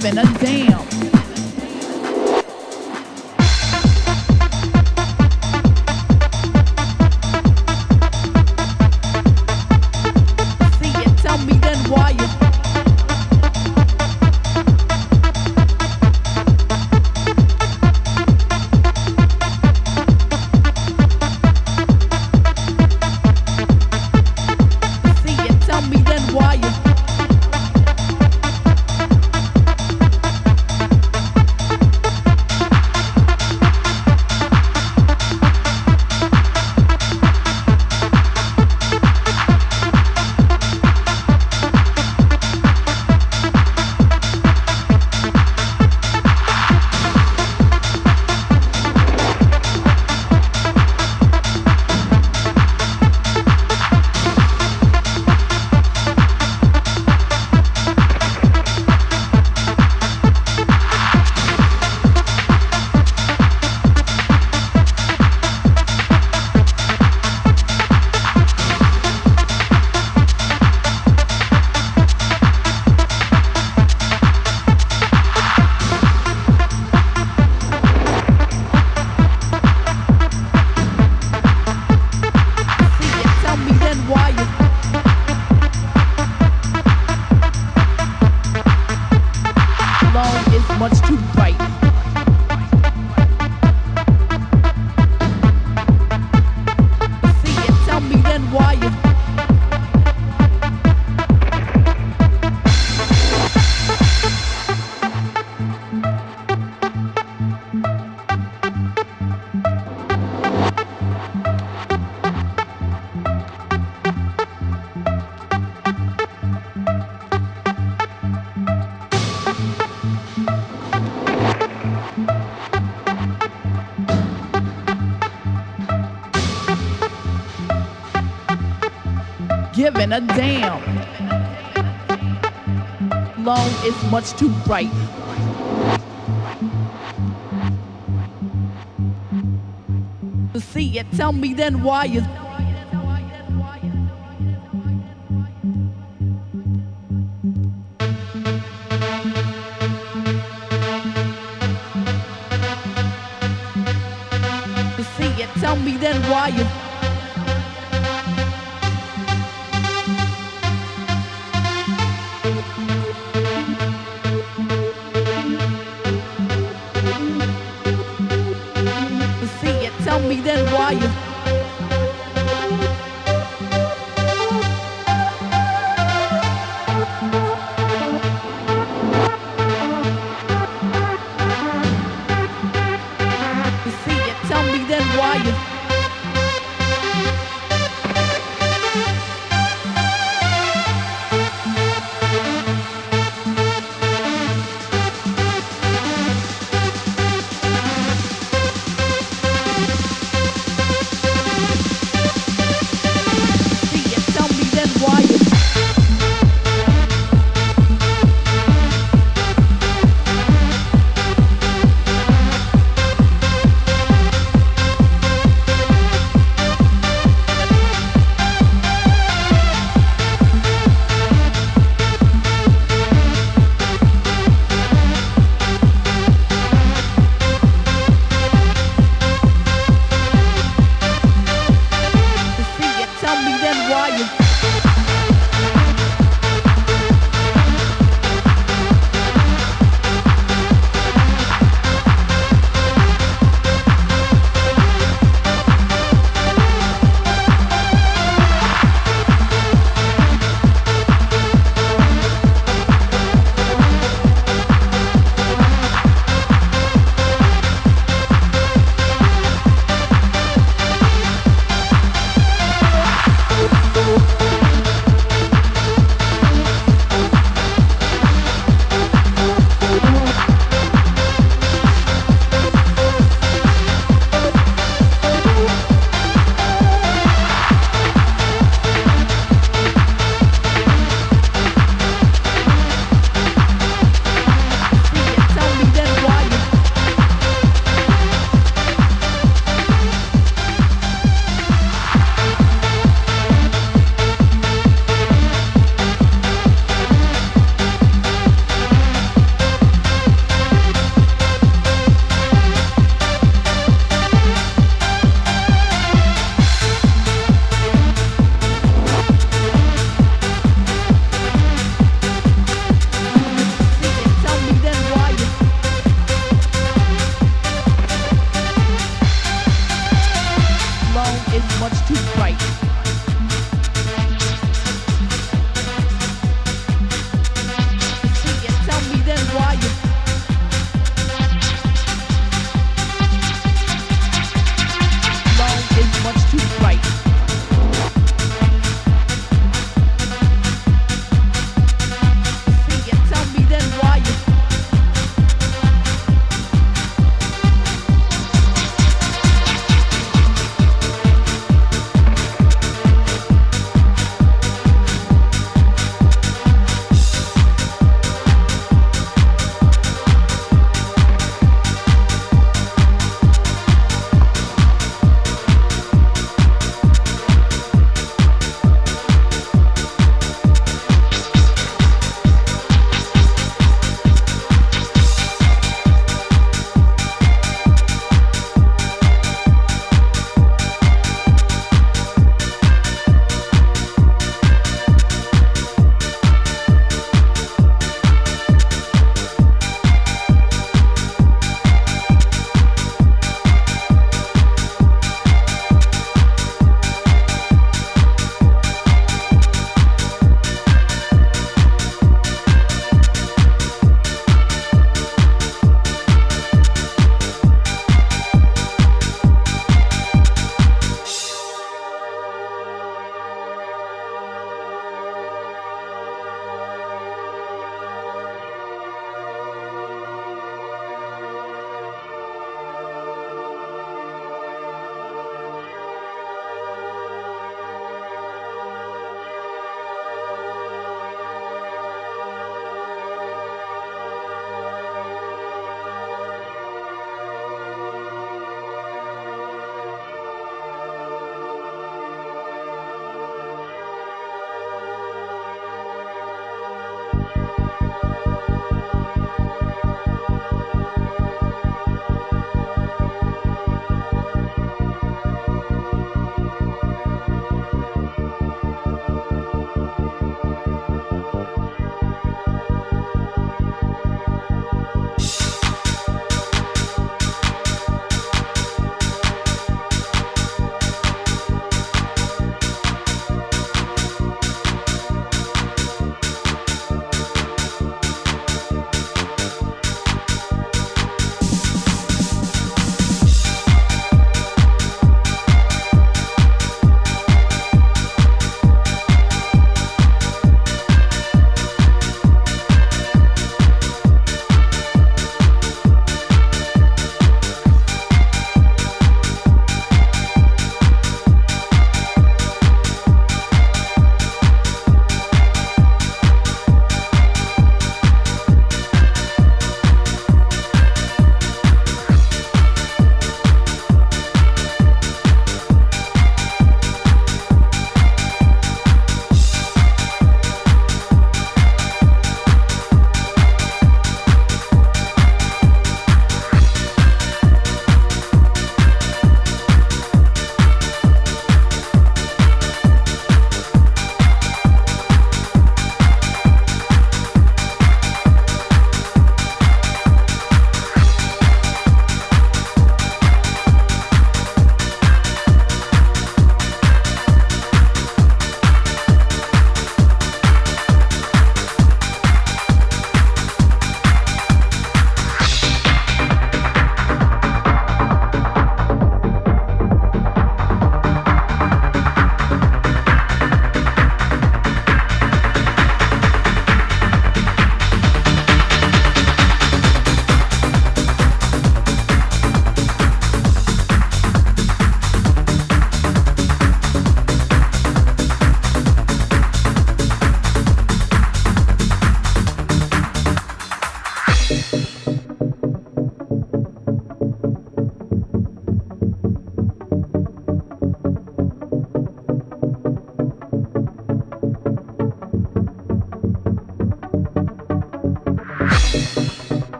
giving a damn. a damn. Long is much too bright. To see it, tell me then why you. tell me then why you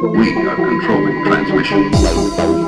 We are controlling transmission.